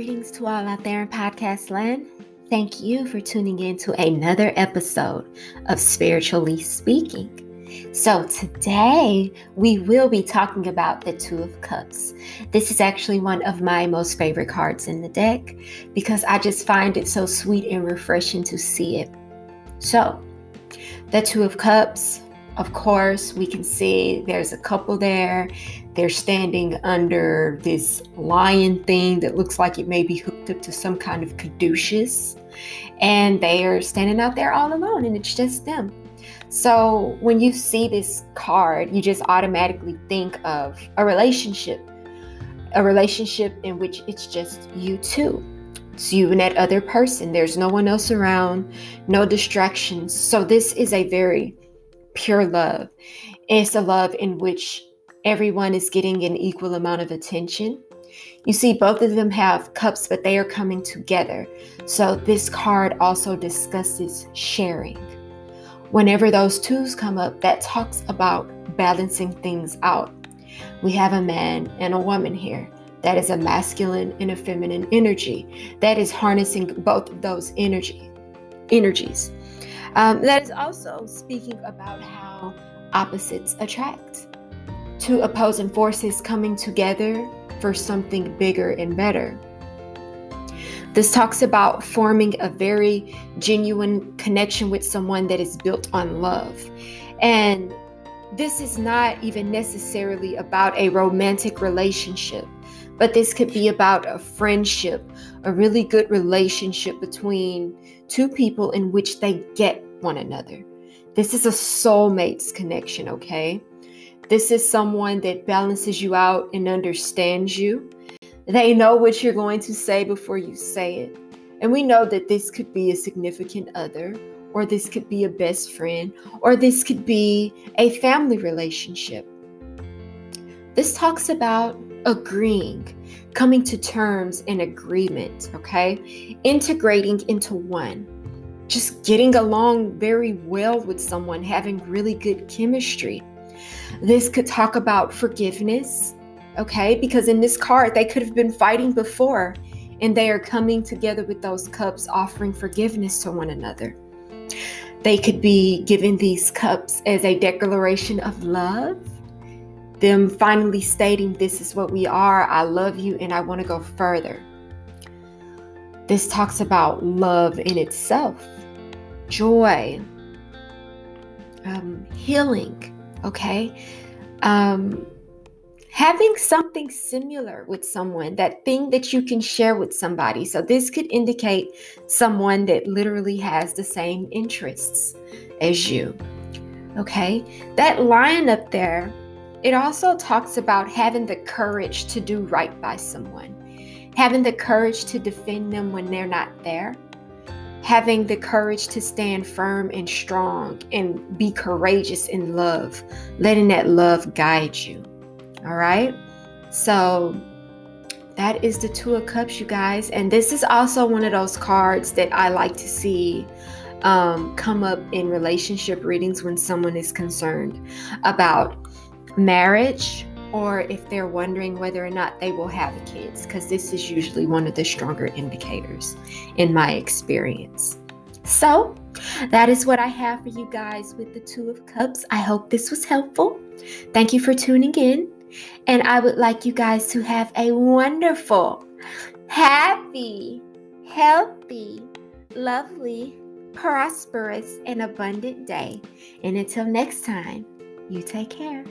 greetings to all out there in podcast land. Thank you for tuning in to another episode of Spiritually Speaking. So, today we will be talking about the Two of Cups. This is actually one of my most favorite cards in the deck because I just find it so sweet and refreshing to see it. So, the Two of Cups, of course, we can see there's a couple there. They're standing under this lion thing that looks like it may be hooked up to some kind of caduceus. And they are standing out there all alone, and it's just them. So when you see this card, you just automatically think of a relationship, a relationship in which it's just you two. It's you and that other person. There's no one else around, no distractions. So this is a very pure love. It's a love in which everyone is getting an equal amount of attention. You see, both of them have cups, but they are coming together. So this card also discusses sharing Whenever those twos come up, that talks about balancing things out. We have a man and a woman here. That is a masculine and a feminine energy. That is harnessing both of those energy energies. Um, that is also speaking about how opposites attract. Two opposing forces coming together for something bigger and better. This talks about forming a very genuine connection with someone that is built on love. And this is not even necessarily about a romantic relationship, but this could be about a friendship, a really good relationship between two people in which they get one another. This is a soulmates connection, okay? This is someone that balances you out and understands you. They know what you're going to say before you say it. And we know that this could be a significant other, or this could be a best friend, or this could be a family relationship. This talks about agreeing, coming to terms and agreement, okay? Integrating into one. Just getting along very well with someone, having really good chemistry. This could talk about forgiveness, okay? Because in this card, they could have been fighting before and they are coming together with those cups, offering forgiveness to one another. They could be giving these cups as a declaration of love, them finally stating, This is what we are, I love you, and I want to go further. This talks about love in itself, joy, um, healing, okay? Um, having something similar with someone, that thing that you can share with somebody. So, this could indicate someone that literally has the same interests as you. Okay, that line up there, it also talks about having the courage to do right by someone, having the courage to defend them when they're not there. Having the courage to stand firm and strong and be courageous in love, letting that love guide you. All right. So that is the Two of Cups, you guys. And this is also one of those cards that I like to see um, come up in relationship readings when someone is concerned about marriage or if they're wondering whether or not they will have kids, because this is usually one of the stronger indicators in my experience. So, that is what I have for you guys with the Two of Cups. I hope this was helpful. Thank you for tuning in. And I would like you guys to have a wonderful, happy, healthy, lovely, prosperous, and abundant day. And until next time, you take care.